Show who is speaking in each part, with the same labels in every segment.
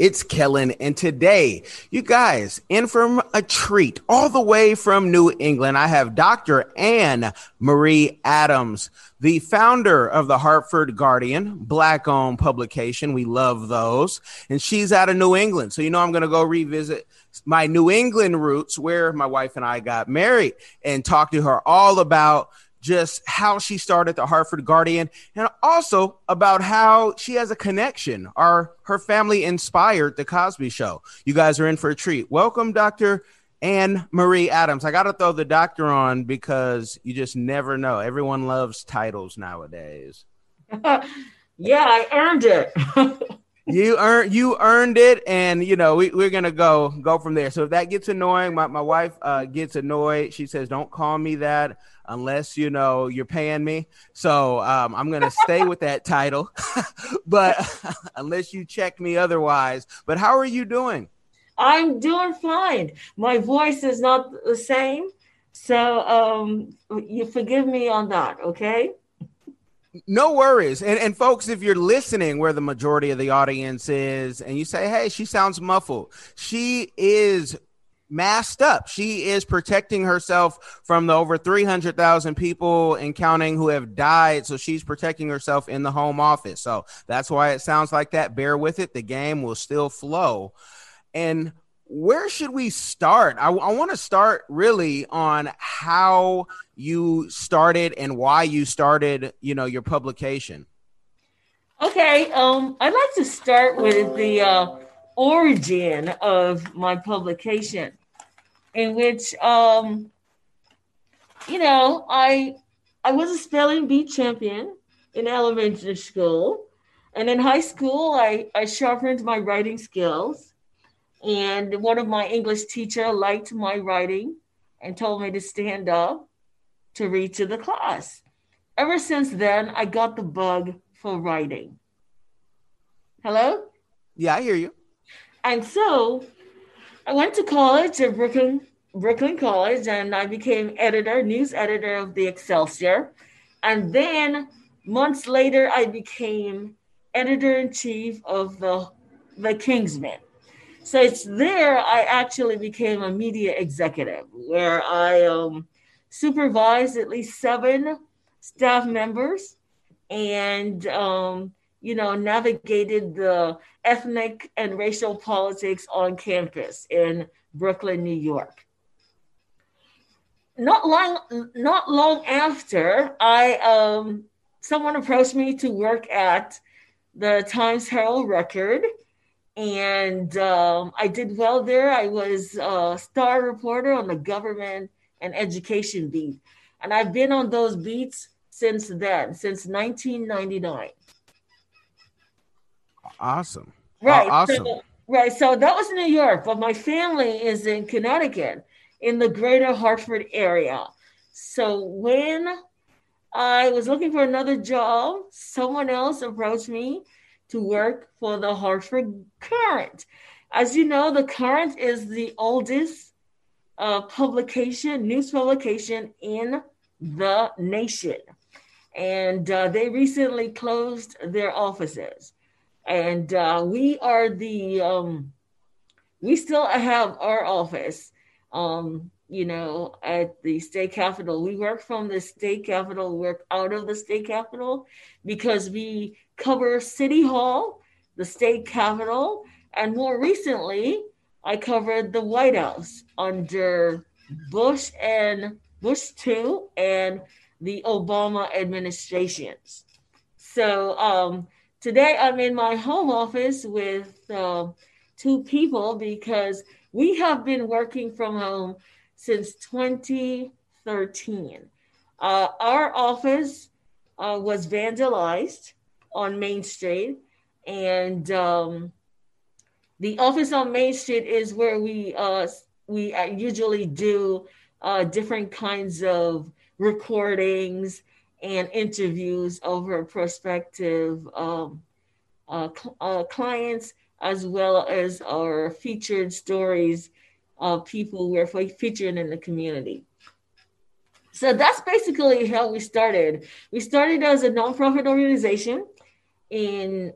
Speaker 1: It's Kellen, and today, you guys, in from a treat all the way from New England, I have Dr. Anne Marie Adams, the founder of the Hartford Guardian, black owned publication. We love those. And she's out of New England. So, you know, I'm going to go revisit my New England roots where my wife and I got married and talk to her all about just how she started the Hartford Guardian and also about how she has a connection or her family inspired the Cosby show. You guys are in for a treat. Welcome, Dr. Anne Marie Adams. I got to throw the doctor on because you just never know. Everyone loves titles nowadays.
Speaker 2: yeah, I earned it.
Speaker 1: you earned you earned it and you know we, we're gonna go go from there so if that gets annoying my, my wife uh, gets annoyed she says don't call me that unless you know you're paying me so um, i'm gonna stay with that title but unless you check me otherwise but how are you doing
Speaker 2: I'm doing fine. My voice is not the same. So um, you forgive me on that, okay?
Speaker 1: no worries and, and folks if you're listening where the majority of the audience is and you say hey she sounds muffled she is masked up. She is protecting herself from the over 300000 people and counting who have died so she's protecting herself in the home office. So that's why it sounds like that. Bear with it. The game will still flow. And where should we start? I, I want to start really on how you started and why you started, you know, your publication.
Speaker 2: Okay, um, I'd like to start with the uh, origin of my publication, in which, um, you know, I I was a spelling bee champion in elementary school, and in high school, I I sharpened my writing skills, and one of my English teacher liked my writing and told me to stand up to read to the class. Ever since then, I got the bug for writing. Hello?
Speaker 1: Yeah, I hear you.
Speaker 2: And so I went to college at Brooklyn, Brooklyn College, and I became editor, news editor of the Excelsior. And then months later, I became editor in chief of the, the Kingsman. So it's there I actually became a media executive, where I um, supervised at least seven staff members and um, you know navigated the ethnic and racial politics on campus in Brooklyn, New York. Not long, not long after, I um, someone approached me to work at the Times Herald Record, and um, I did well there. I was a star reporter on the government and education beat, and I've been on those beats since then, since 1999.
Speaker 1: Awesome.
Speaker 2: Right.
Speaker 1: Aw- awesome.
Speaker 2: So, right. So that was New York, but my family is in Connecticut, in the greater Hartford area. So when I was looking for another job, someone else approached me to work for the Hartford Courant. As you know, the Courant is the oldest uh, publication, news publication in the nation. And uh, they recently closed their offices. And uh, we are the, um, we still have our office, um, you know, at the state capitol. We work from the state capitol, work out of the state capitol because we cover City Hall, the state capitol, and more recently, I covered the White House under Bush and Bush 2 and the Obama administrations. So um, today I'm in my home office with uh, two people because we have been working from home since 2013. Uh, our office uh, was vandalized on Main Street, and um, the office on Main Street is where we uh, we uh, usually do uh, different kinds of recordings and interviews our prospective um, uh, cl- uh, clients, as well as our featured stories of people we're featuring in the community. So that's basically how we started. We started as a nonprofit organization in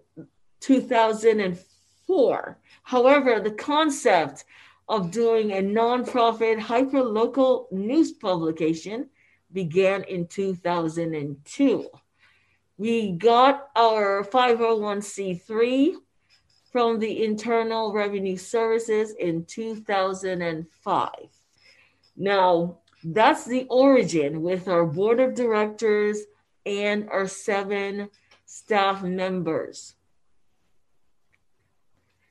Speaker 2: 2004. However, the concept of doing a nonprofit hyperlocal news publication began in 2002. We got our 501c3 from the Internal Revenue Services in 2005. Now, that's the origin with our board of directors and our seven staff members.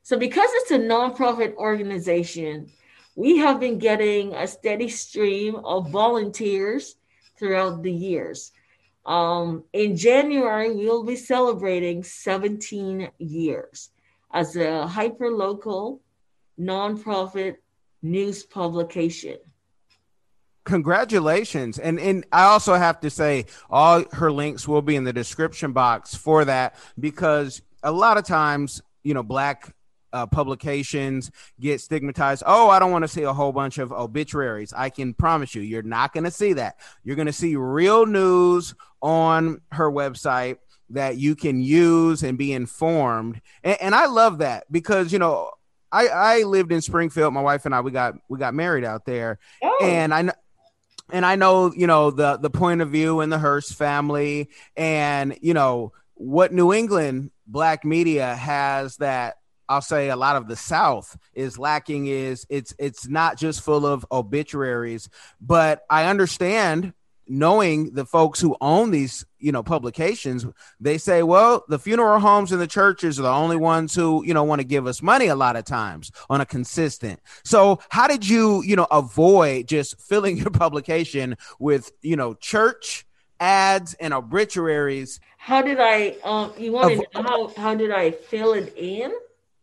Speaker 2: So, because it's a nonprofit organization, we have been getting a steady stream of volunteers throughout the years. Um, in January, we'll be celebrating 17 years as a hyperlocal nonprofit news publication
Speaker 1: congratulations and and i also have to say all her links will be in the description box for that because a lot of times you know black uh, publications get stigmatized. Oh i don't want to see a whole bunch of obituaries. I can promise you you're not going to see that. You're going to see real news on her website that you can use and be informed. And, and i love that because you know I, I lived in Springfield. My wife and I we got we got married out there, oh. and I and I know, you know, the the point of view in the Hearst family. And, you know, what New England black media has that I'll say a lot of the South is lacking is it's it's not just full of obituaries, but I understand knowing the folks who own these you know publications they say well the funeral homes and the churches are the only ones who you know want to give us money a lot of times on a consistent. So how did you you know avoid just filling your publication with you know church ads and obituaries?
Speaker 2: How did i um you want to know how, how did i fill it in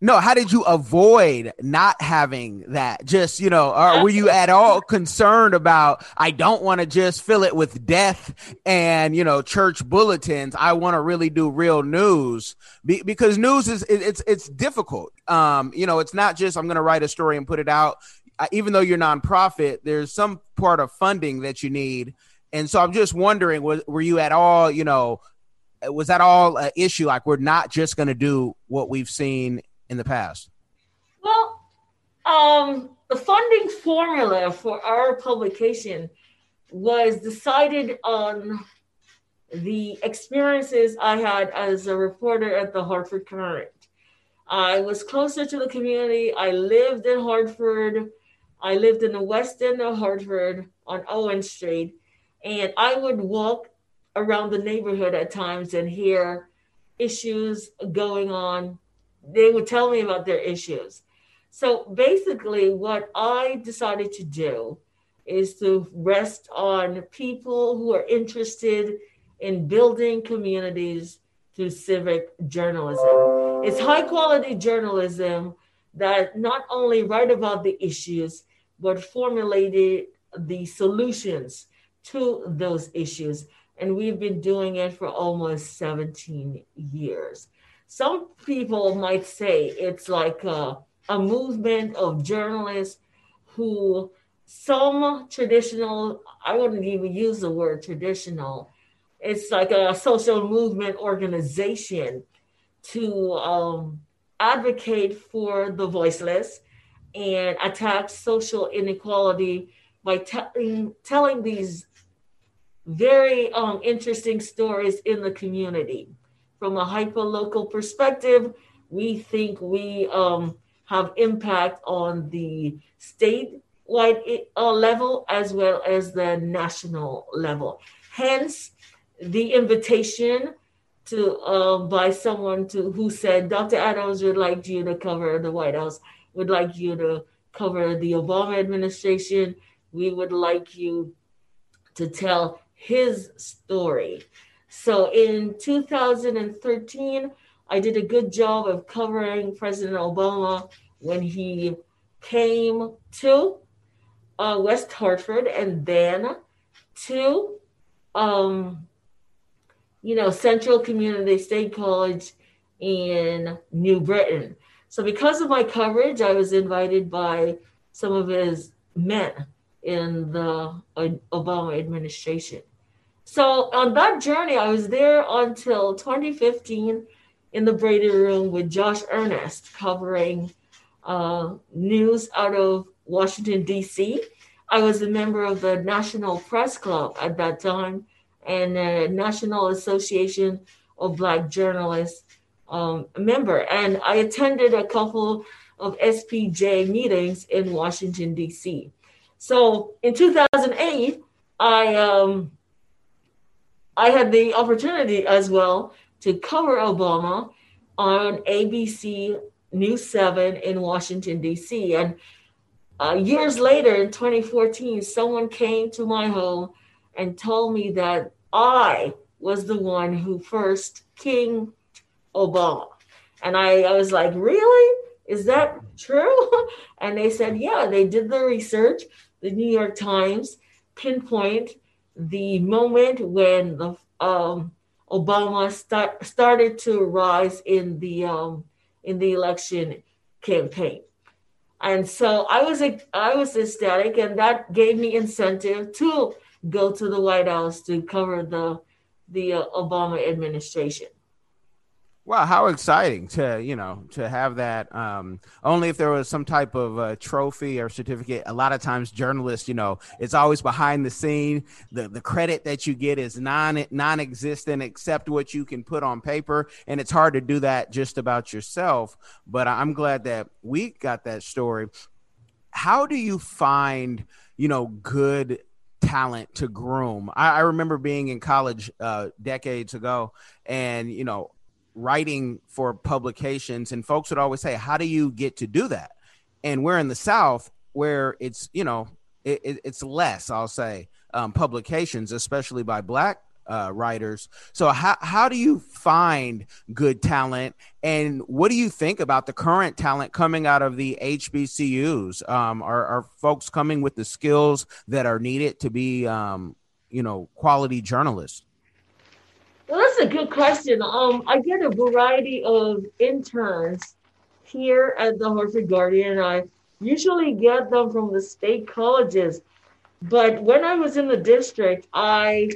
Speaker 1: no, how did you avoid not having that? Just, you know, or were you at all concerned about, I don't want to just fill it with death and, you know, church bulletins. I want to really do real news Be- because news is, it, it's, it's difficult. Um, you know, it's not just, I'm going to write a story and put it out. Uh, even though you're nonprofit, there's some part of funding that you need. And so I'm just wondering, was, were you at all, you know, was that all an issue? Like, we're not just going to do what we've seen in the past?
Speaker 2: Well, um, the funding formula for our publication was decided on the experiences I had as a reporter at the Hartford Courant. I was closer to the community. I lived in Hartford. I lived in the west end of Hartford on Owen Street. And I would walk around the neighborhood at times and hear issues going on they would tell me about their issues. So basically, what I decided to do is to rest on people who are interested in building communities through civic journalism. It's high quality journalism that not only write about the issues, but formulated the solutions to those issues. And we've been doing it for almost 17 years some people might say it's like a, a movement of journalists who some traditional, I wouldn't even use the word traditional, it's like a social movement organization to um, advocate for the voiceless and attack social inequality by telling telling these very um, interesting stories in the community from a hyper-local perspective, we think we um, have impact on the statewide uh, level as well as the national level. Hence, the invitation to uh, by someone to who said Dr. Adams would like you to cover the White House, would like you to cover the Obama administration. We would like you to tell his story. So in 2013, I did a good job of covering President Obama when he came to uh, West Hartford and then to, um, you know, Central Connecticut State College in New Britain. So, because of my coverage, I was invited by some of his men in the uh, Obama administration. So, on that journey, I was there until 2015 in the Brady Room with Josh Earnest covering uh, news out of Washington, D.C. I was a member of the National Press Club at that time and National Association of Black Journalists um, member. And I attended a couple of SPJ meetings in Washington, D.C. So in 2008, I um, I had the opportunity as well to cover Obama on ABC News 7 in Washington, D.C. And uh, years later, in 2014, someone came to my home and told me that I was the one who first King Obama. And I, I was like, really? Is that true? and they said, yeah, they did the research. The New York Times pinpoint the moment when the um, Obama start, started to rise in the um, in the election campaign. And so I was I was ecstatic, and that gave me incentive to go to the White House to cover the the uh, Obama administration.
Speaker 1: Wow, how exciting to you know to have that. Um, only if there was some type of uh, trophy or certificate. A lot of times, journalists, you know, it's always behind the scene. The the credit that you get is non non-existent, except what you can put on paper, and it's hard to do that just about yourself. But I'm glad that we got that story. How do you find you know good talent to groom? I, I remember being in college uh, decades ago, and you know writing for publications and folks would always say how do you get to do that? And we're in the south where it's you know it, it, it's less i'll say um, publications especially by black uh, writers. So how, how do you find good talent? And what do you think about the current talent coming out of the hbcus um, are, are folks coming with the skills that are needed to be um, you know quality journalists
Speaker 2: well, that's a good question. Um, I get a variety of interns here at the Hartford Guardian. I usually get them from the state colleges, but when I was in the district, I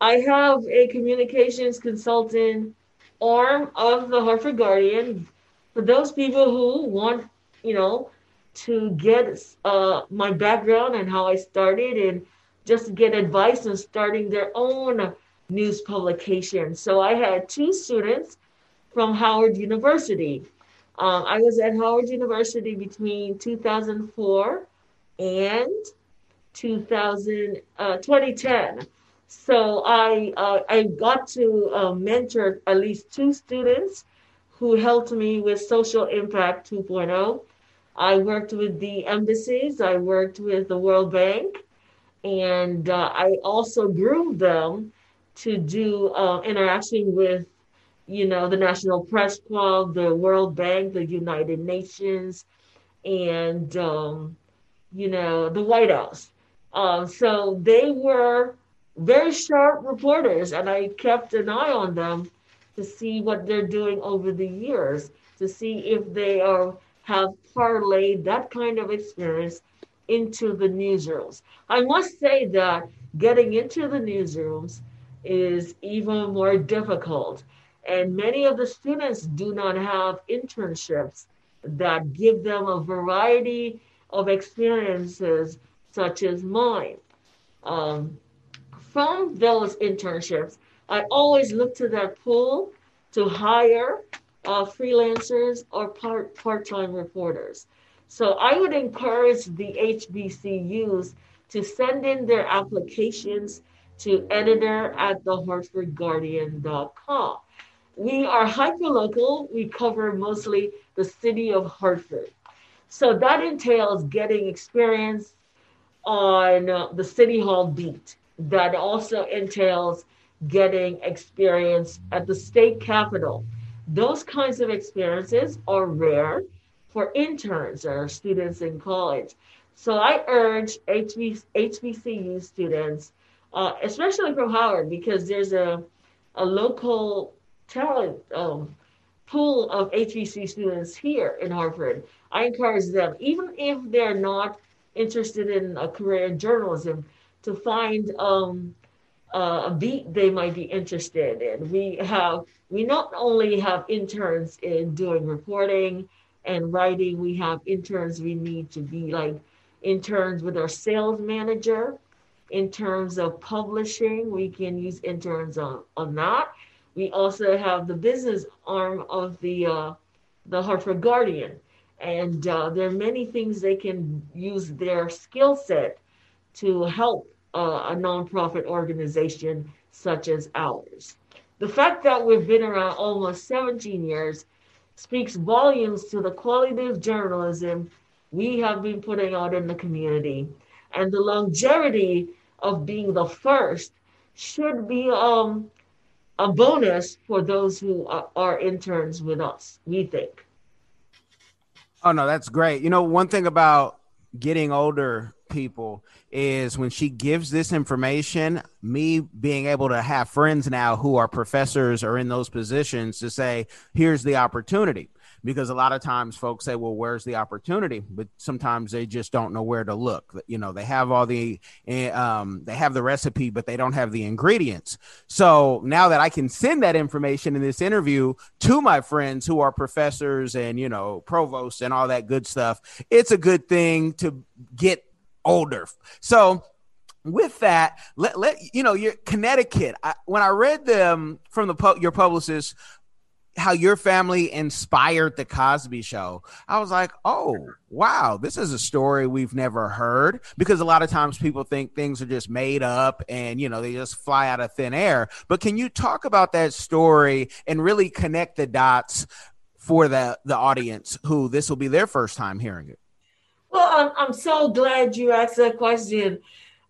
Speaker 2: I have a communications consultant arm of the Hartford Guardian for those people who want, you know, to get uh, my background and how I started and just get advice on starting their own news publication. So I had two students from Howard University. Um, I was at Howard University between 2004 and 2000, uh, 2010. So I, uh, I got to uh, mentor at least two students who helped me with Social Impact 2.0. I worked with the embassies, I worked with the World Bank, and uh, I also groomed them to do uh, interaction with, you know, the National Press Club, the World Bank, the United Nations, and, um, you know, the White House. Uh, so they were very sharp reporters, and I kept an eye on them to see what they're doing over the years, to see if they are have parlayed that kind of experience into the newsrooms. I must say that getting into the newsrooms is even more difficult. And many of the students do not have internships that give them a variety of experiences, such as mine. Um, from those internships, I always look to that pool to hire uh, freelancers or part part time reporters. So I would encourage the HBCUs to send in their applications to editor at the hartfordguardian.com. We are hyperlocal. We cover mostly the city of Hartford. So that entails getting experience on uh, the city hall beat. That also entails getting experience at the state capitol. Those kinds of experiences are rare for interns or students in college. So I urge HB, HBCU students, uh, especially from Howard, because there's a, a local talent um, pool of HBC students here in Hartford. I encourage them, even if they're not interested in a career in journalism, to find um, uh, a beat they might be interested in. We have we not only have interns in doing reporting and writing, we have interns we need to be like interns with our sales manager. In terms of publishing, we can use interns on, on that. We also have the business arm of the uh, the Hartford Guardian, and uh, there are many things they can use their skill set to help uh, a nonprofit organization such as ours. The fact that we've been around almost 17 years speaks volumes to the quality of journalism we have been putting out in the community. And the longevity of being the first should be um, a bonus for those who are, are interns with us, we think.
Speaker 1: Oh, no, that's great. You know, one thing about getting older people is when she gives this information, me being able to have friends now who are professors or in those positions to say, here's the opportunity. Because a lot of times folks say, well, where's the opportunity? But sometimes they just don't know where to look. You know, they have all the, eh, um, they have the recipe, but they don't have the ingredients. So now that I can send that information in this interview to my friends who are professors and, you know, provosts and all that good stuff, it's a good thing to get older. So with that, let let you know your Connecticut. I, when I read them from the your publicist, how your family inspired the Cosby Show, I was like, oh wow, this is a story we've never heard. Because a lot of times people think things are just made up and you know they just fly out of thin air. But can you talk about that story and really connect the dots for the the audience who this will be their first time hearing it?
Speaker 2: Well, I'm, I'm so glad you asked that question.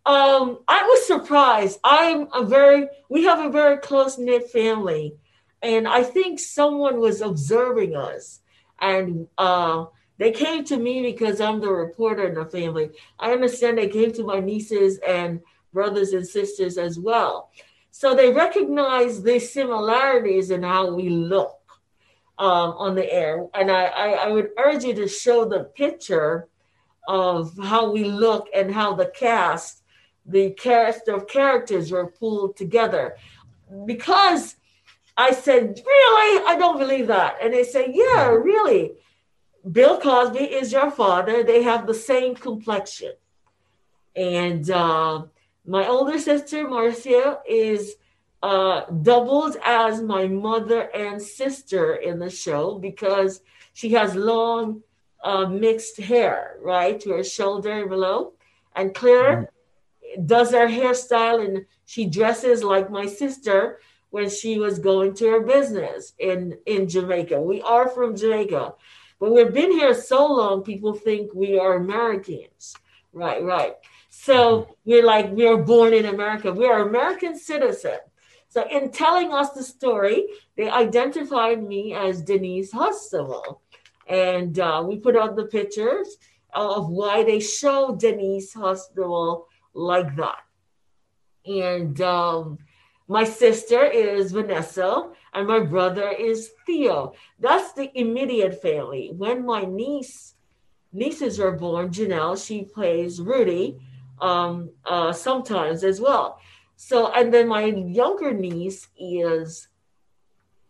Speaker 2: Um, I was surprised. I'm a very, we have a very close knit family. And I think someone was observing us. And uh, they came to me because I'm the reporter in the family. I understand they came to my nieces and brothers and sisters as well. So they recognize the similarities in how we look um, on the air. And I, I, I would urge you to show the picture of how we look and how the cast, the cast of characters were pulled together. Because I said, Really? I don't believe that. And they said, Yeah, really. Bill Cosby is your father. They have the same complexion. And uh, my older sister, Marcia, is uh, doubled as my mother and sister in the show because she has long uh, mixed hair, right, to her shoulder and below. And Claire mm-hmm. does her hairstyle and she dresses like my sister when she was going to her business in, in Jamaica. We are from Jamaica, but we've been here so long, people think we are Americans. Right, right. So we're like, we're born in America. We are American citizens. So in telling us the story, they identified me as Denise Huxtable. And uh, we put out the pictures of why they show Denise Huxtable like that. And um, my sister is Vanessa, and my brother is Theo. That's the immediate family. When my niece nieces are born, Janelle, she plays Rudy um, uh, sometimes as well. So, and then my younger niece is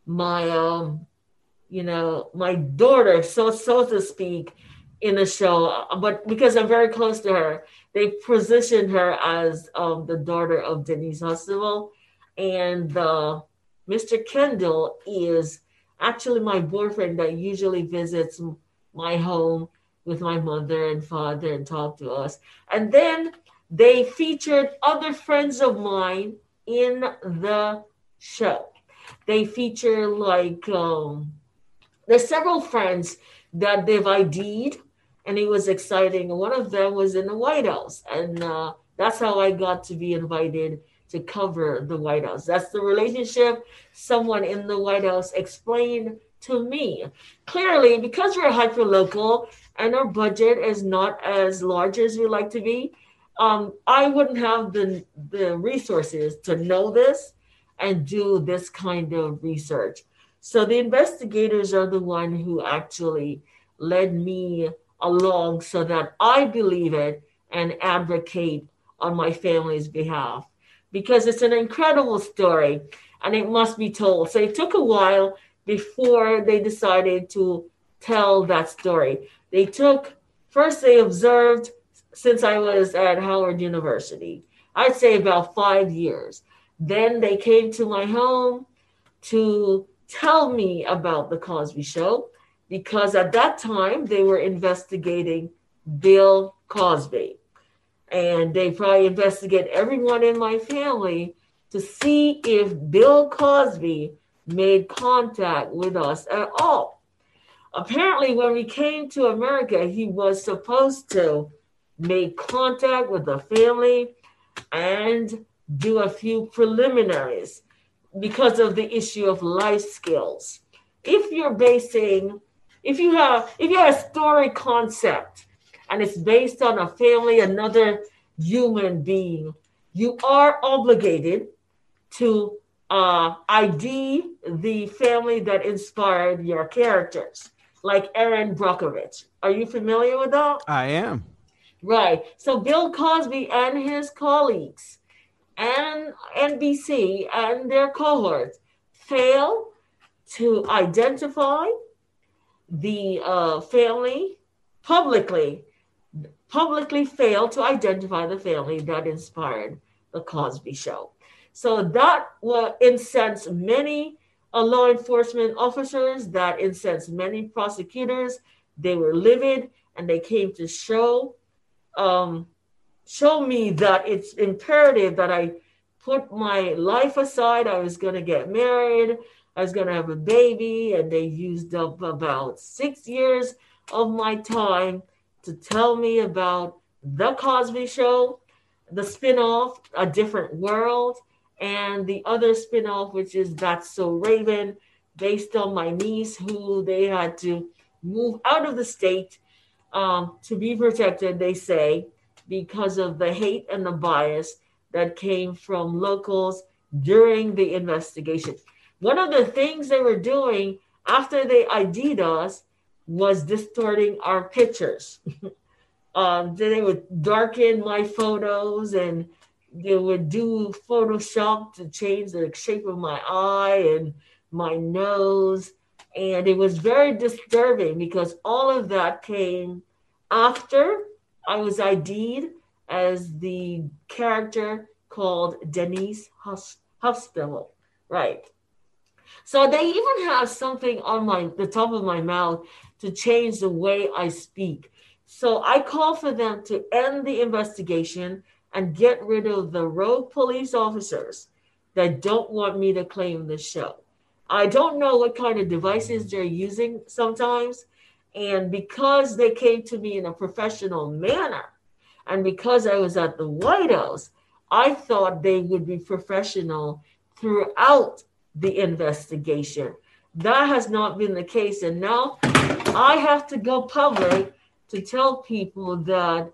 Speaker 2: my um, you know, my daughter, so so to speak, in the show. But because I'm very close to her, they positioned her as um, the daughter of Denise Huxtable, and uh, Mr. Kendall is actually my boyfriend that usually visits my home with my mother and father and talk to us. And then they featured other friends of mine in the show. They feature like um, there's several friends that they've ID'd, and it was exciting. One of them was in the White House, and uh, that's how I got to be invited to cover the White House. That's the relationship. Someone in the White House explained to me. Clearly, because we're hyper local and our budget is not as large as we like to be, um, I wouldn't have the the resources to know this and do this kind of research. So the investigators are the one who actually led me along so that I believe it and advocate on my family's behalf because it's an incredible story and it must be told. So it took a while before they decided to tell that story. They took, first, they observed since I was at Howard University, I'd say about five years. Then they came to my home to tell me about the Cosby Show because at that time they were investigating Bill Cosby. And they probably investigate everyone in my family to see if Bill Cosby made contact with us at all. Apparently, when we came to America, he was supposed to make contact with the family and do a few preliminaries because of the issue of life skills. If you're basing, if you have, if you have a story concept and it's based on a family, another human being, you are obligated to uh, ID the family that inspired your characters, like Erin Brockovich. Are you familiar with that?
Speaker 1: I am.
Speaker 2: Right. So Bill Cosby and his colleagues and NBC and their cohorts fail to identify the uh, family publicly, publicly failed to identify the family that inspired the Cosby Show. So that will incense many uh, law enforcement officers, that incensed many prosecutors. They were livid and they came to show um, show me that it's imperative that I put my life aside. I was going to get married. I was going to have a baby, and they used up about six years of my time to tell me about the Cosby Show, the spinoff, A Different World, and the other spinoff, which is That's So Raven, based on my niece, who they had to move out of the state um, to be protected, they say, because of the hate and the bias that came from locals during the investigation. One of the things they were doing after they ID'd us was distorting our pictures. um, they would darken my photos and they would do Photoshop to change the shape of my eye and my nose. And it was very disturbing because all of that came after I was ID'd as the character called Denise Huxtable. Right. So they even have something on my the top of my mouth to change the way I speak. So I call for them to end the investigation and get rid of the rogue police officers that don't want me to claim the show. I don't know what kind of devices they're using sometimes. And because they came to me in a professional manner, and because I was at the White House, I thought they would be professional throughout the investigation. That has not been the case. And now I have to go public to tell people that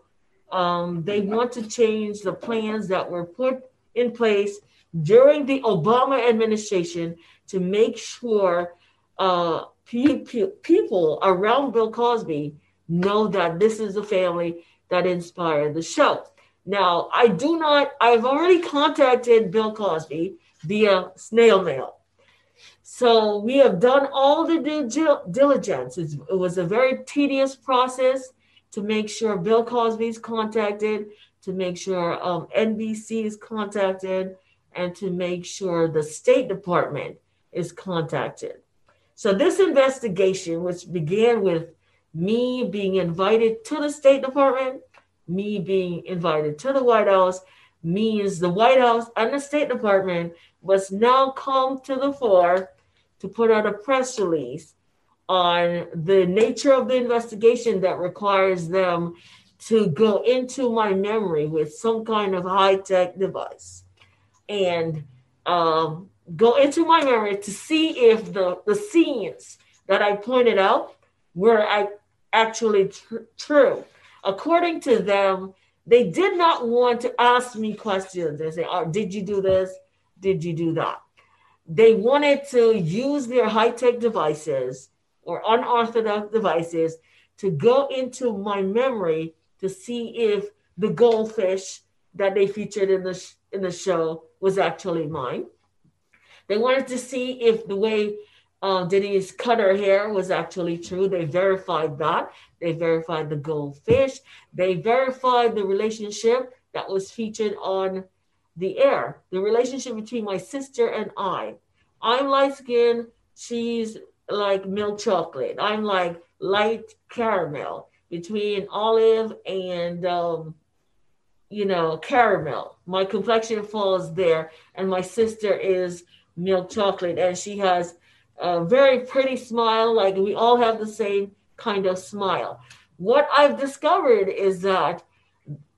Speaker 2: um, they want to change the plans that were put in place during the Obama administration to make sure uh, pe- pe- people around Bill Cosby know that this is a family that inspired the show. Now, I do not, I've already contacted Bill Cosby via snail mail. So we have done all the due diligence. It was a very tedious process to make sure Bill Cosby is contacted, to make sure um, NBC is contacted, and to make sure the State Department is contacted. So this investigation, which began with me being invited to the State Department, me being invited to the White House, means the White House and the State Department must now come to the fore to put out a press release on the nature of the investigation that requires them to go into my memory with some kind of high tech device and um, go into my memory to see if the, the scenes that I pointed out were I actually tr- true. According to them, they did not want to ask me questions. They say, oh, "Did you do this? Did you do that?" They wanted to use their high-tech devices or unorthodox devices to go into my memory to see if the goldfish that they featured in the sh- in the show was actually mine. They wanted to see if the way uh, Denise cut her hair was actually true. They verified that. They verified the goldfish. They verified the relationship that was featured on the air. The relationship between my sister and I. I'm light skinned. She's like milk chocolate. I'm like light caramel between olive and um, you know caramel. My complexion falls there, and my sister is milk chocolate, and she has a very pretty smile. Like we all have the same kind of smile. What I've discovered is that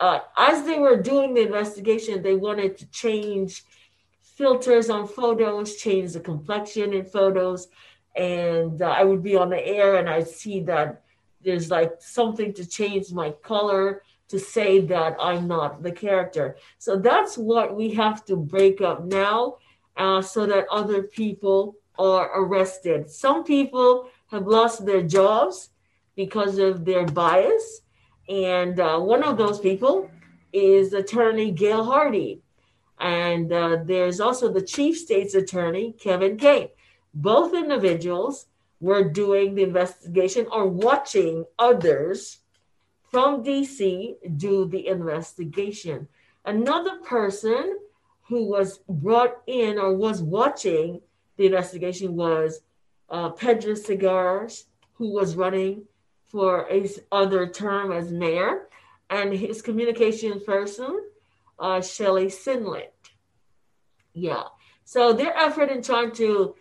Speaker 2: uh, as they were doing the investigation, they wanted to change filters on photos, change the complexion in photos, and uh, I would be on the air and I'd see that there's like something to change my color to say that I'm not the character. So that's what we have to break up now uh, so that other people are arrested. Some people have lost their jobs because of their bias. And uh, one of those people is attorney Gail Hardy. And uh, there's also the chief state's attorney, Kevin Kane. Both individuals were doing the investigation or watching others from DC do the investigation. Another person who was brought in or was watching the investigation was uh, Pedro Segarra, who was running for his other term as mayor, and his communication person, uh, Shelly Sinlet. Yeah. So their effort in trying to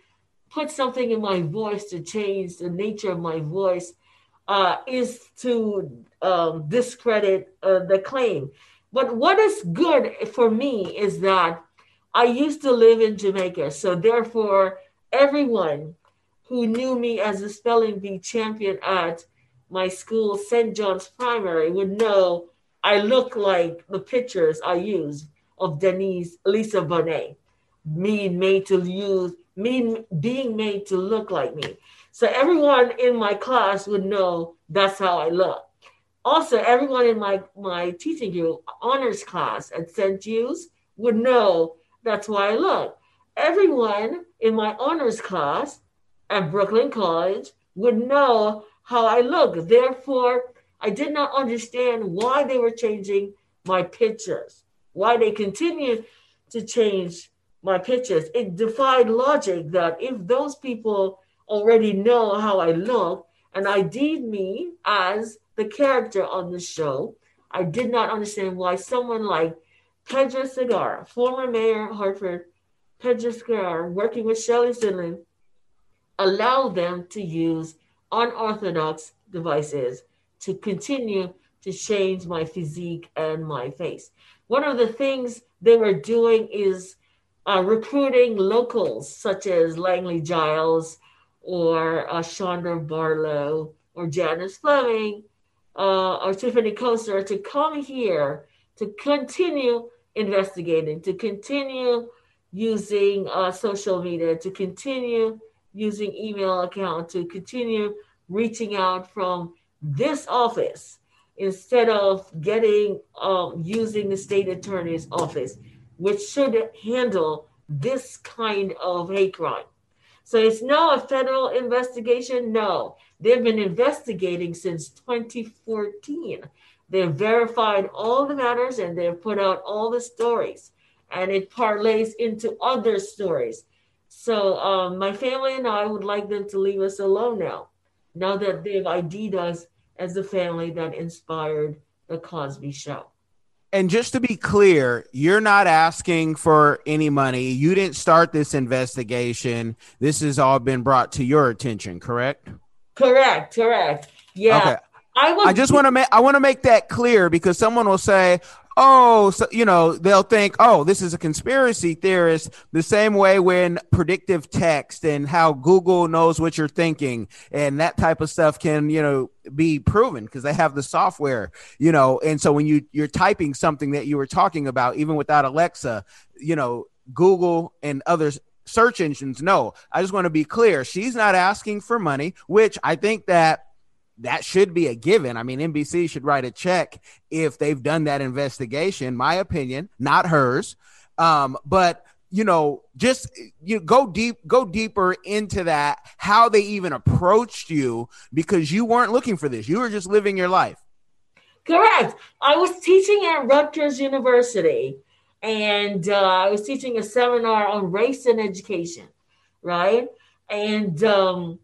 Speaker 2: put something in my voice to change the nature of my voice uh, is to um, discredit uh, the claim. But what is good for me is that I used to live in Jamaica. So therefore, everyone who knew me as a spelling bee champion at my school, St. John's Primary, would know I look like the pictures I used of Denise Lisa Bonet, me made to use me being made to look like me. So everyone in my class would know that's how I look. Also, everyone in my, my teaching group, honors class at St. Jude's, would know that's why I look. Everyone in my honors class at Brooklyn College would know how I look. Therefore, I did not understand why they were changing my pictures, why they continued to change my pictures. It defied logic that if those people already know how I look and ID'd me as the character on the show, I did not understand why someone like Pedro Segarra, former mayor of Hartford, Pedro Segarra, working with Shelley Sinlet, allowed them to use unorthodox devices to continue to change my physique and my face. One of the things they were doing is uh, recruiting locals such as Langley Giles or uh, Chandra Barlow or Janice Fleming uh, or Tiffany Koster to come here to continue investigating, to continue using uh, social media, to continue using email account, to continue reaching out from this office instead of getting um, using the state attorney's office which should handle this kind of hate crime. So it's now a federal investigation? No. They've been investigating since 2014. They've verified all the matters and they've put out all the stories, and it parlays into other stories. So um, my family and I would like them to leave us alone now, now that they've ID'd us as the family that inspired the Cosby Show.
Speaker 1: And just to be clear, you're not asking for any money. You didn't start this investigation. This has all been brought to your attention, correct?
Speaker 2: Correct, correct. Yeah. Okay.
Speaker 1: I, was, I just want to make I want to make that clear because someone will say, oh, so you know, they'll think, oh, this is a conspiracy theorist. The same way when predictive text and how Google knows what you're thinking and that type of stuff can, you know, be proven because they have the software, you know. And so when you you're typing something that you were talking about, even without Alexa, you know, Google and others search engines know. I just want to be clear. She's not asking for money, which I think that that should be a given. I mean, NBC should write a check if they've done that investigation. My opinion, not hers. Um, but you know, just you go deep, go deeper into that, how they even approached you because you weren't looking for this. You were just living your life.
Speaker 2: Correct. I was teaching at Rutgers University and uh, I was teaching a seminar on race and education, right? And um,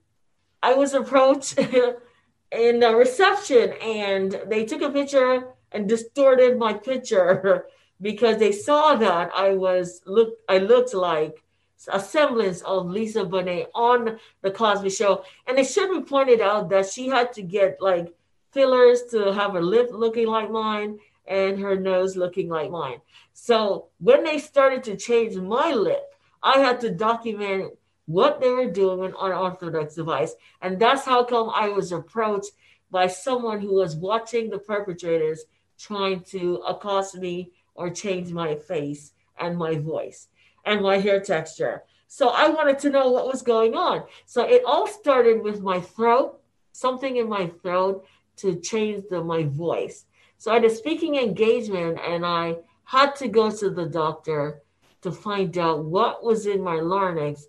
Speaker 2: I was approached in the reception and they took a picture and distorted my picture because they saw that I was look I looked like a semblance of Lisa Bonet on the Cosby Show, and it should be pointed out that she had to get like fillers to have her lip looking like mine and her nose looking like mine. So when they started to change my lip, I had to document what they were doing an unorthodox device. And that's how come I was approached by someone who was watching the perpetrators trying to accost me or change my face and my voice and my hair texture. So I wanted to know what was going on. So it all started with my throat, something in my throat to change the, my voice. So I had a speaking engagement and I had to go to the doctor to find out what was in my larynx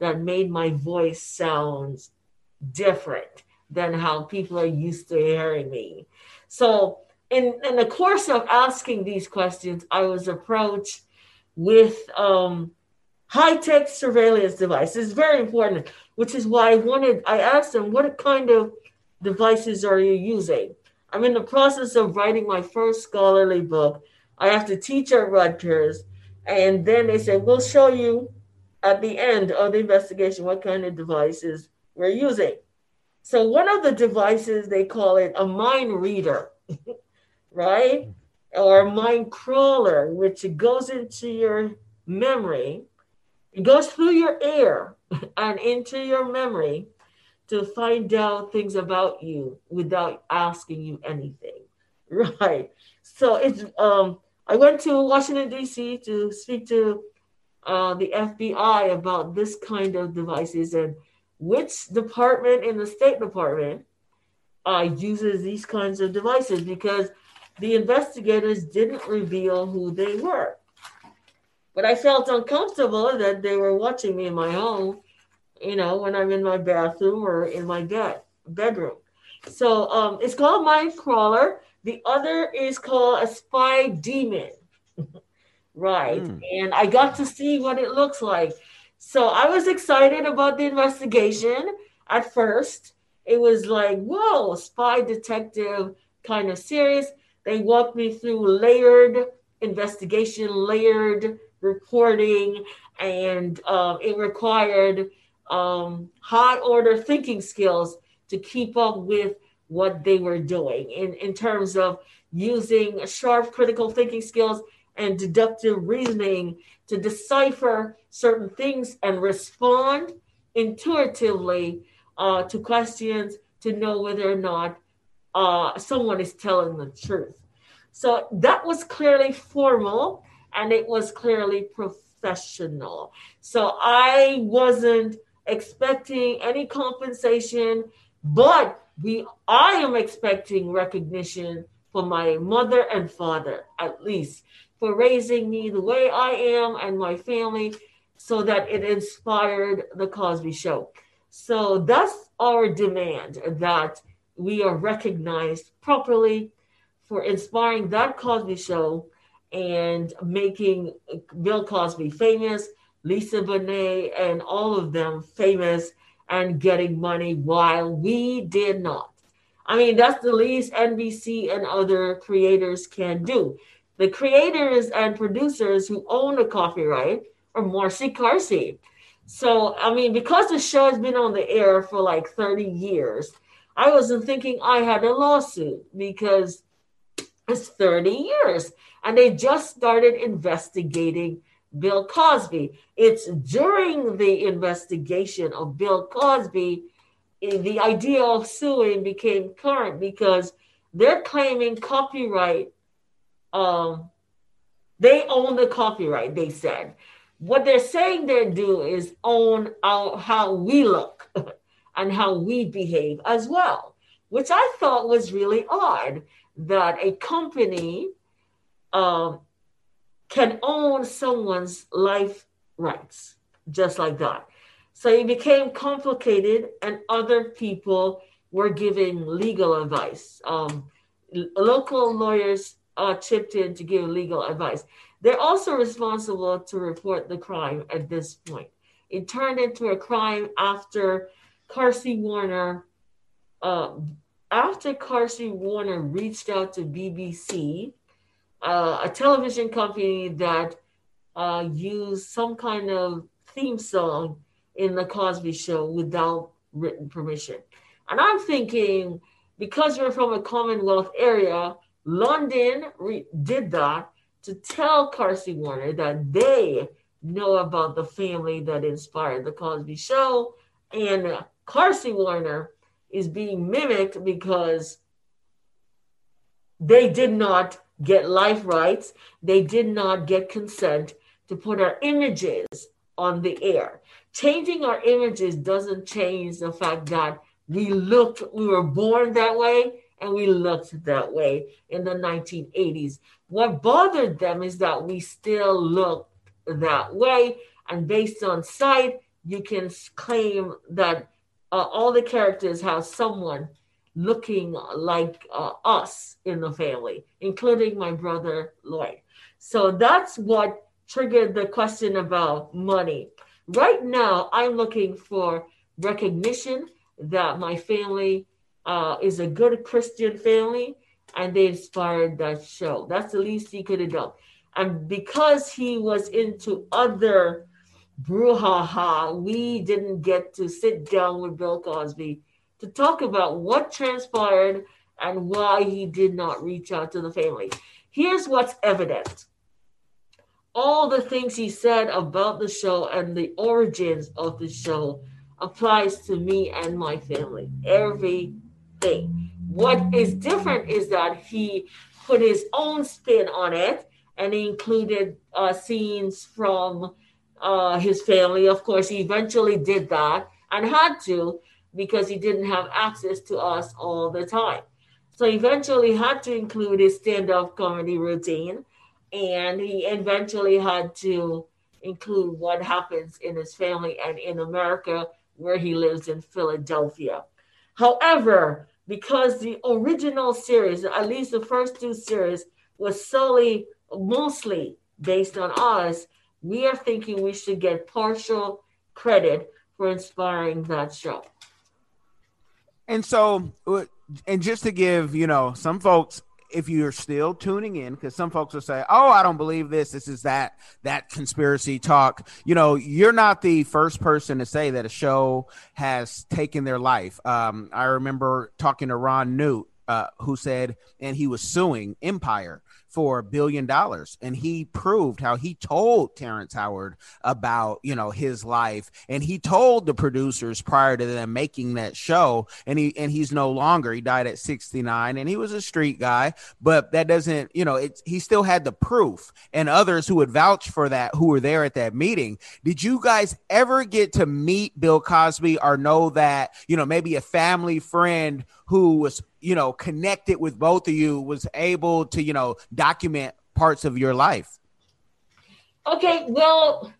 Speaker 2: that made my voice sound different than how people are used to hearing me. So, in, in the course of asking these questions, I was approached with um, high tech surveillance devices. Very important, which is why I wanted, I asked them, what kind of devices are you using? I'm in the process of writing my first scholarly book. I have to teach at Rutgers. And then they said, we'll show you at the end of the investigation what kind of devices we're using. So one of the devices they call it a mind reader, right? Or a mind crawler, which goes into your memory. It goes through your ear and into your memory to find out things about you without asking you anything. Right. So it's um I went to Washington D.C. to speak to uh, the FBI about this kind of devices and which department in the State Department uh, uses these kinds of devices because the investigators didn't reveal who they were. But I felt uncomfortable that they were watching me in my home, you know, when I'm in my bathroom or in my bed bedroom. So um, it's called Mind Crawler. The other is called a Spy Demon. right. Mm. And I got to see what it looks like. So I was excited about the investigation at first. It was like, whoa, spy detective kind of serious. They walked me through layered investigation, layered reporting, and um, it required um, high order thinking skills to keep up with what they were doing in, in terms of using sharp critical thinking skills and deductive reasoning to decipher certain things and respond intuitively uh, to questions to know whether or not uh, someone is telling the truth. So that was clearly formal and it was clearly professional. So I wasn't expecting any compensation, but we I am expecting recognition for my mother and father, at least for raising me the way I am and my family so that it inspired the Cosby Show. So that's our demand that we are recognized properly for inspiring that Cosby Show and making Bill Cosby famous, Lisa Bonet, and all of them famous and getting money while we did not. I mean, that's the least NBC and other creators can do. The creators and producers who own the copyright are Marcy Carsey. So, I mean, because the show has been on the air for like 30 years, I wasn't thinking I had a lawsuit because it's 30 years. And they just started investigating Bill Cosby. It's during the investigation of Bill Cosby, eh, the idea of suing became current because they're claiming copyright. Um, they own the copyright, they said. What they're saying they do is own our, how we look and how we behave as well, which I thought was really odd that a company um, can own someone's life rights just like that. So it became complicated, and other people were giving legal advice. Um, local lawyers uh, chipped in to give legal advice. They're also responsible to report the crime at this point. It turned into a crime after Carsey Werner, uh, after Carsey Werner reached out to BBC, uh, a television company that uh, used some kind of theme song in the Cosby Show without written permission. And I'm thinking, because we're from a Commonwealth area, London re- did that to tell Carsey Werner that they know about the family that inspired the Cosby Show, and Carsey Werner is being mimicked because they did not get life rights, they did not get consent to put our images on the air. Changing our images doesn't change the fact that we looked, we were born that way and we looked that way in the 1980s. What bothered them is that we still look that way. And based on sight, you can claim that uh, all the characters have someone looking like uh, us in the family, including my brother Lloyd. So that's what triggered the question about money. Right now, I'm looking for recognition that my family uh, is a good Christian family and they inspired that show. That's the least he could have done. And because he was into other brouhaha, we didn't get to sit down with Bill Cosby to talk about what transpired and why he did not reach out to the family. Here's what's evident all the things he said about the show and the origins of the show applies to me and my family. Everything. What is different is that he put his own spin on it and he included uh, scenes from uh, his family. Of course, he eventually did that and had to because he didn't have access to us all the time. So eventually had to include his stand-up comedy routine and he eventually had to include what happens in his family and in America where he lives in Philadelphia. However, because the original series, at least the first two series, was solely mostly based on us, we are thinking we should get partial credit for inspiring that show.
Speaker 1: And so, uh, and just to give, you know, some folks, if you're still tuning in, because some folks will say, "Oh, I don't believe this. This is that that conspiracy talk." You know, you're not the first person to say that a show has taken their life. Um, I remember talking to Ron Newt, uh, who said, and he was suing Empire for a billion dollars. And he proved how he told Terrence Howard about, you know, his life. And he told the producers prior to them making that show. And he and he's no longer. He died at 69 and he was a street guy, but that doesn't, you know, it's he still had the proof and others who would vouch for that who were there at that meeting. Did you guys ever get to meet Bill Cosby or know that, you know, maybe a family friend who was you know connected with both of you was able to you know document parts of your life?
Speaker 2: Okay well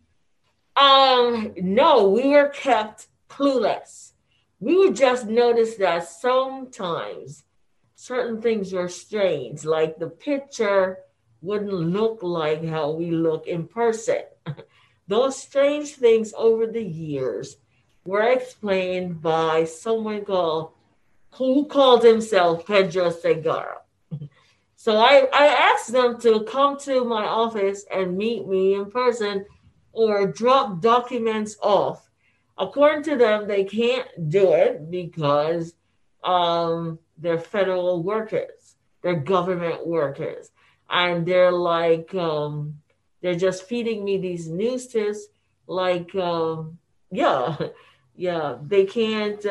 Speaker 2: um no we were kept clueless. We would just notice that sometimes certain things were strange like the picture wouldn't look like how we look in person. Those strange things over the years were explained by someone called who called himself Pedro Segarra. So I, I asked them to come to my office and meet me in person or drop documents off. According to them, they can't do it because um, they're federal workers. they're government workers, and they're like um, they're just feeding me these news tips. Like, um, yeah, yeah, they can't.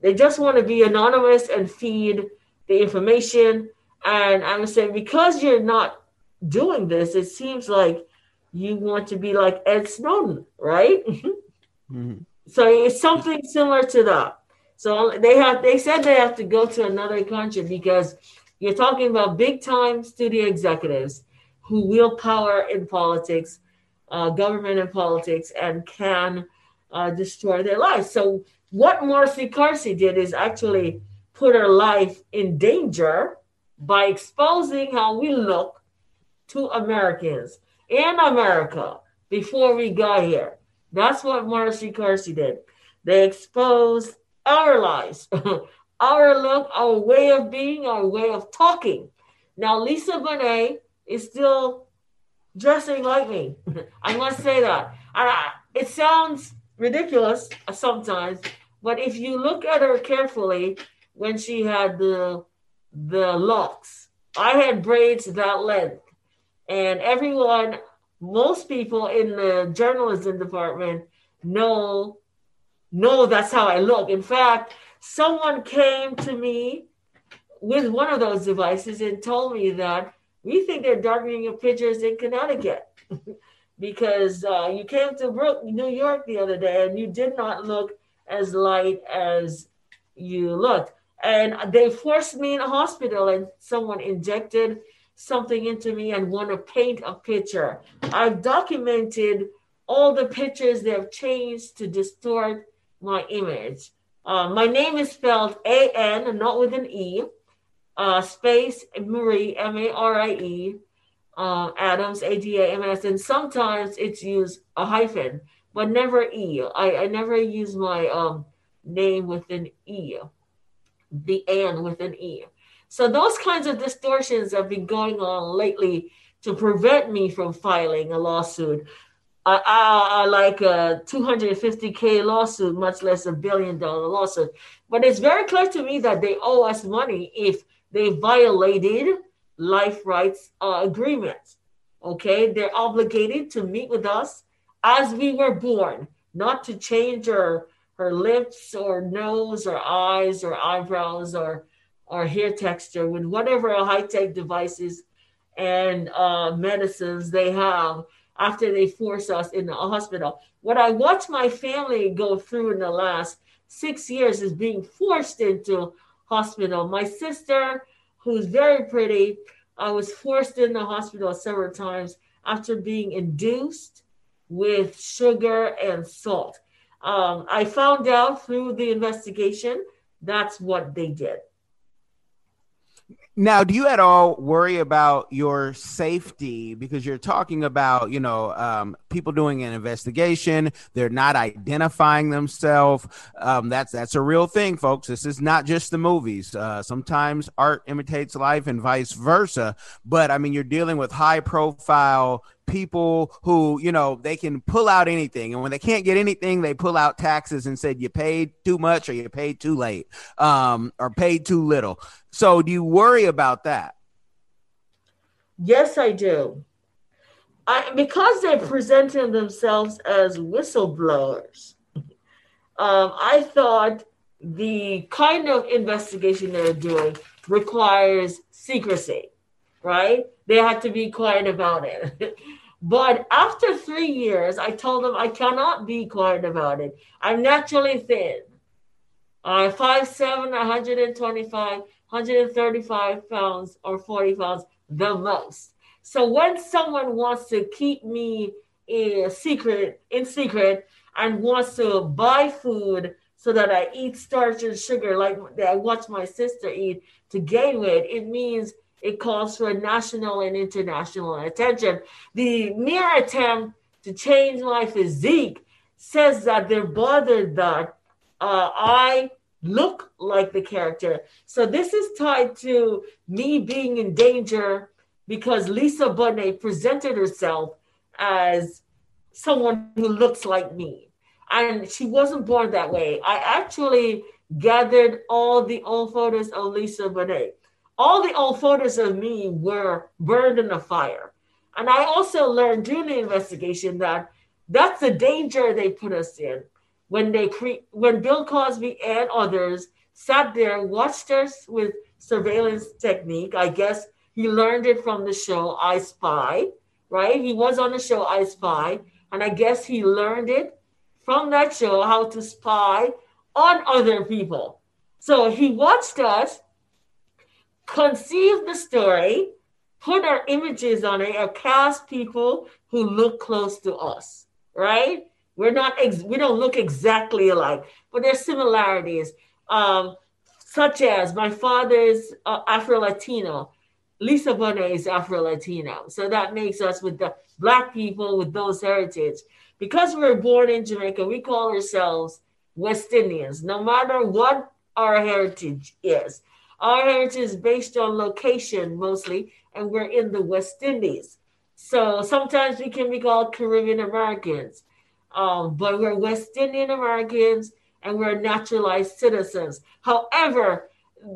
Speaker 2: They just want to be anonymous and feed the information. And I'm saying because you're not doing this, it seems like you want to be like Ed Snowden, right? mm-hmm. So it's something similar to that. So they have they said they have to go to another country because you're talking about big time studio executives who wield power in politics, uh, government and politics, and can uh, destroy their lives. So what Marcy Carsey did is actually put her life in danger by exposing how we look to Americans in America before we got here. That's what Marcy Carsey did. They exposed our lives, our look, our way of being, our way of talking. Now, Lisa Bonet is still dressing like me. I must say that. I, it sounds ridiculous sometimes, but if you look at her carefully, when she had the the locks, I had braids that length, and everyone, most people in the journalism department know know that's how I look. In fact, someone came to me with one of those devices and told me that we think they're darkening your pictures in Connecticut. because uh, you came to New York the other day and you did not look as light as you looked. And they forced me in a hospital, and someone injected something into me and want to paint a picture. I've documented all the pictures they have changed to distort my image. Uh, my name is spelled A N, not with an E, uh, space Marie, M A R I E, uh, Adams, A D A M S, and sometimes it's used a hyphen but never E. I, I never use my um, name with an E, the N with an E. So those kinds of distortions have been going on lately to prevent me from filing a lawsuit. I, I, I like a 250k lawsuit, much less a billion dollar lawsuit. But it's very clear to me that they owe us money if they violated life rights uh, agreements. Okay, they're obligated to meet with us as we were born, not to change her her lips or nose or eyes or eyebrows or or hair texture with whatever high-tech devices and uh, medicines they have after they force us in the hospital. What I watched my family go through in the last six years is being forced into hospital. My sister, who's very pretty, I was forced in the hospital several times after being induced with sugar and salt. Um, I found out through the investigation that's what they did.
Speaker 1: Now, do you at all worry about your safety because you're talking about, you know, um, people doing an investigation, they're not identifying themselves. Um, that's that's a real thing, folks. This is not just the movies. Uh, sometimes art imitates life and vice versa. But I mean, you're dealing with high profile people who you know they can pull out anything. And when they can't get anything they pull out taxes and said you paid too much or you paid too late um, or paid too little. So do you worry about that?
Speaker 2: Yes i do. I, because they're presenting themselves as whistleblowers um, i thought the kind of investigation they're doing requires secrecy right? They have to be quiet about it But after three years, I told them I cannot be quiet about it. I'm naturally thin. Uh, I'm 5'7, 125, 135 pounds or 40 pounds the most. So when someone wants to keep me in secret, in secret, and wants to buy food so that I eat starch and sugar like I watch my sister eat to gain weight, it means it calls for national and international attention. The mere attempt to change my physique says that they're bothered that uh, I look like the character. So this is tied to me being in danger because Lisa Bonet presented herself as someone who looks like me. And she wasn't born that way. I actually gathered all the old photos of Lisa Bonet all the old photos of me were burned in the fire. And I also learned during the investigation that that's the danger they put us in when they cre- when Bill Cosby and others sat there, watched us with surveillance technique. I guess he learned it from the show I Spy, right? He was on the show I Spy, and I guess he learned it from that show how to spy on other people. So he watched us, conceived the story, put our images on it, or cast people who look close to us, right? We're not ex- we don't look exactly alike, but there's similarities. Um, such as my father's uh, Afro Latino, Lisa Bonet is Afro Latino. So that makes us with the black people with those heritage. Because we were born in Jamaica, we call ourselves West Indians, no matter what our heritage is. Our heritage is based on location mostly, and we're in the West Indies. So sometimes we can be called Caribbean Americans, um, but we're West Indian Americans and we're naturalized citizens. However,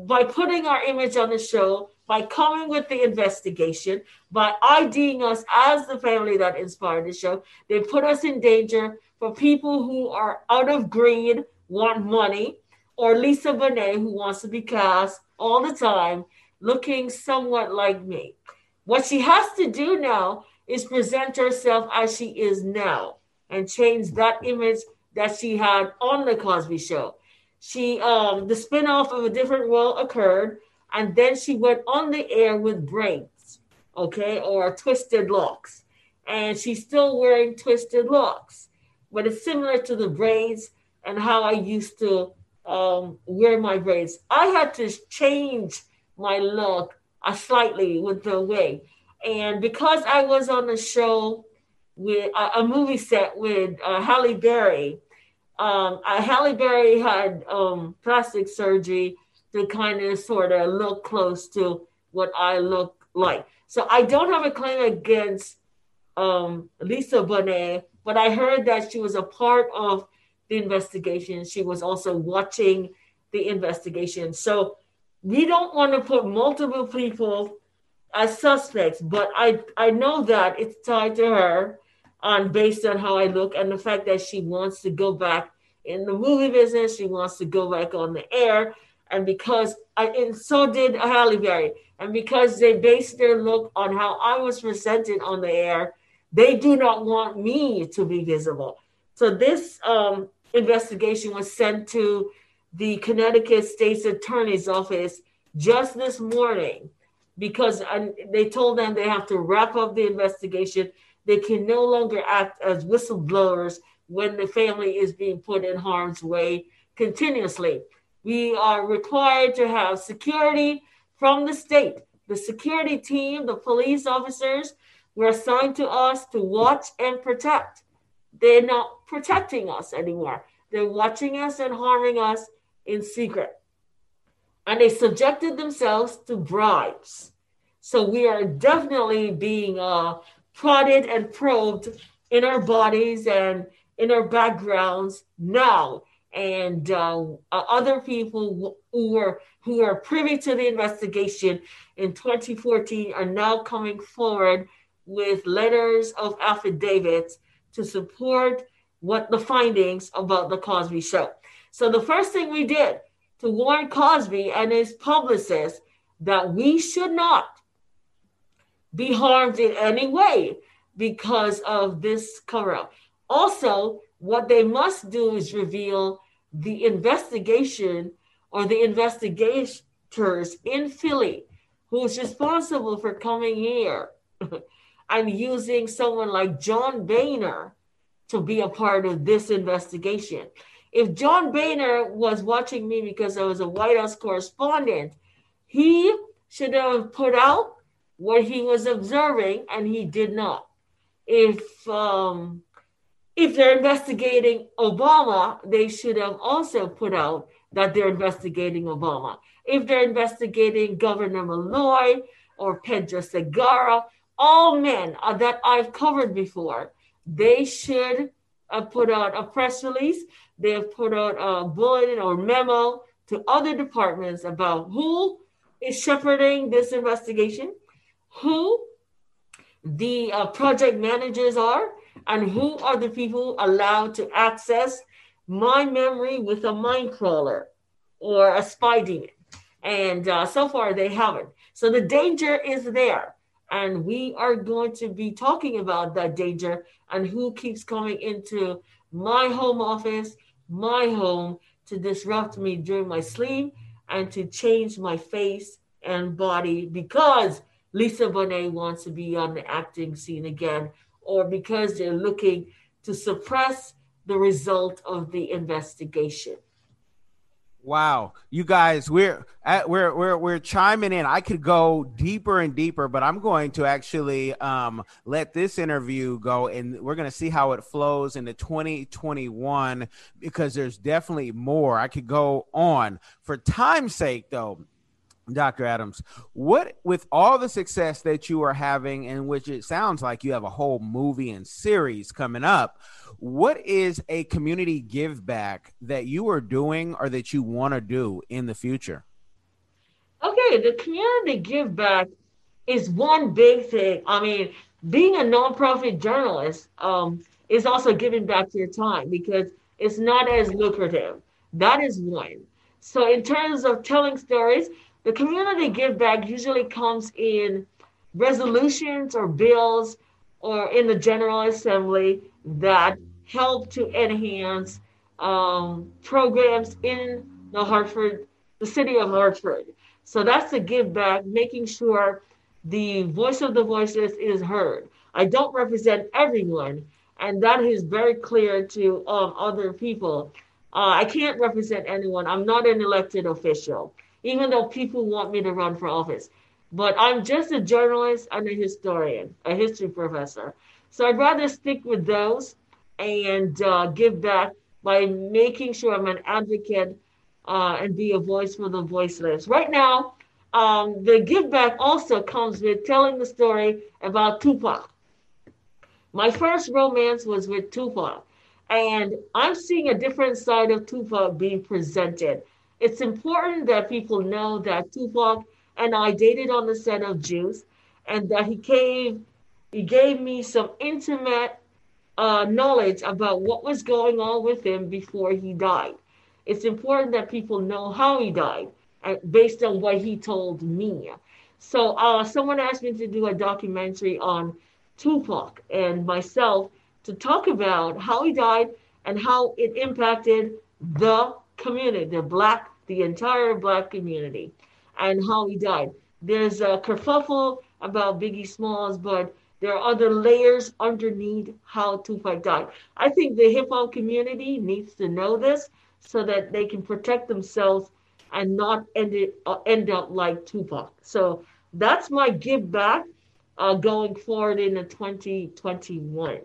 Speaker 2: by putting our image on the show, by coming with the investigation, by IDing us as the family that inspired the show, they put us in danger for people who are out of greed, want money, or Lisa Bonet, who wants to be cast all the time, looking somewhat like me. What she has to do now is present herself as she is now and change that image that she had on the Cosby Show. She um the spinoff of a different world occurred, and then she went on the air with braids, okay, or twisted locks, and she's still wearing twisted locks, but it's similar to the braids and how I used to um, wear my braids. I had to change my look uh, slightly with the wig, and because I was on a show with uh, a movie set with uh, Halle Berry um, uh, Halle Berry had um, plastic surgery to kind of sort of look close to what I look like. So I don't have a claim against um, Lisa Bonet, but I heard that she was a part of the investigation. She was also watching the investigation. So we don't want to put multiple people as suspects, but I I know that it's tied to her on based on how I look and the fact that she wants to go back in the movie business. She wants to go back on the air. And because I and so did Halle Berry. And because they based their look on how I was presented on the air, they do not want me to be visible. So this um, investigation was sent to the Connecticut State's Attorney's Office just this morning because uh, they told them they have to wrap up the investigation they can no longer act as whistleblowers when the family is being put in harm's way continuously. We are required to have security from the state. The security team, the police officers, were assigned to us to watch and protect. They're not protecting us anymore. They're watching us and harming us in secret. And they subjected themselves to bribes. So we are definitely being uh, prodded and probed in our bodies and in our backgrounds now. And uh, other people who were who are privy to the investigation in 2014 are now coming forward with letters of affidavits to support what the findings about the Cosby show. So the first thing we did to warn Cosby and his publicists that we should not be harmed in any way because of this cover up. Also, what they must do is reveal the investigation or the investigators in Philly who's responsible for coming here and using someone like John Boehner to be a part of this investigation. If John Boehner was watching me because I was a White House correspondent, he should have put out what he was observing, and he did not. If um, if they're investigating Obama, they should have also put out that they're investigating Obama. If they're investigating Governor Malloy or Pedro Segarra, all men that I've covered before, they should have put out a press release. They have put out a bulletin or memo to other departments about who is shepherding this investigation, who the uh, project managers are, and who are the people allowed to access my memory with a mind crawler or a spy demon. And uh, so far, they haven't. So the danger is there. And we are going to be talking about that danger and who keeps coming into my home office, my home to disrupt me during my sleep and to change my face and body because Lisa Bonet wants to be on the acting scene again, or because they're looking to suppress the result of the investigation.
Speaker 1: Wow, you guys, we're at, we're we're we're chiming in. I could go deeper and deeper, but I'm going to actually um, let this interview go, and we're going to see how it flows into 2021 because there's definitely more. I could go on for time's sake, though. Dr. Adams, what with all the success that you are having, in which it sounds like you have a whole movie and series coming up, what is a community give back that you are doing or that you want to do in the future?
Speaker 2: Okay, the community give back is one big thing. I mean, being a nonprofit journalist um, is also giving back your time because it's not as lucrative. That is one. So, in terms of telling stories, the community give back usually comes in resolutions or bills or in the General Assembly that help to enhance um, programs in the Hartford, the city of Hartford. So that's the give back, making sure the voice of the voiceless is heard. I don't represent everyone, and that is very clear to um, other people. Uh, I can't represent anyone. I'm not an elected official even though people want me to run for office. But I'm just a journalist and a historian, a history professor. So I'd rather stick with those and uh, give back by making sure I'm an advocate uh, and be a voice for the voiceless. Right now, um, the give back also comes with telling the story about Tupac. My first romance was with Tupac, and I'm seeing a different side of Tupac being presented. It's important that people know that Tupac and I dated on the set of Juice, and that he gave he gave me some intimate uh, knowledge about what was going on with him before he died. It's important that people know how he died uh, based on what he told me. So, uh, someone asked me to do a documentary on Tupac and myself to talk about how he died and how it impacted the community, the black, the entire black community, and how he died. There's a kerfuffle about Biggie Smalls, but there are other layers underneath how Tupac died. I think the hip hop community needs to know this so that they can protect themselves and not end it uh, end up like Tupac. So that's my give back uh, going forward into 2021.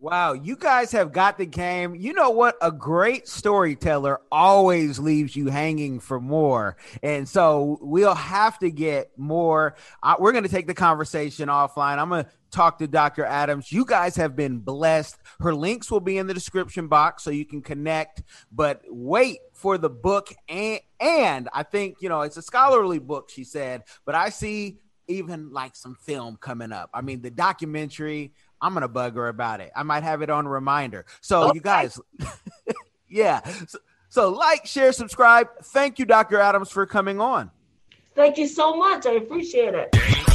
Speaker 1: Wow, you guys have got the game. You know what? A great storyteller always leaves you hanging for more. And so we'll have to get more. Uh, we're going to take the conversation offline. I'm going to talk to Dr. Adams. You guys have been blessed. Her links will be in the description box so you can connect. But wait for the book. And, and I think, you know, it's a scholarly book, she said, but I see even like some film coming up. I mean, the documentary. I'm gonna bug her about it. I might have it on a reminder. So okay. you guys, yeah. So, so like, share, subscribe. Thank you, Dr. Adams, for coming on.
Speaker 2: Thank you so much. I appreciate it.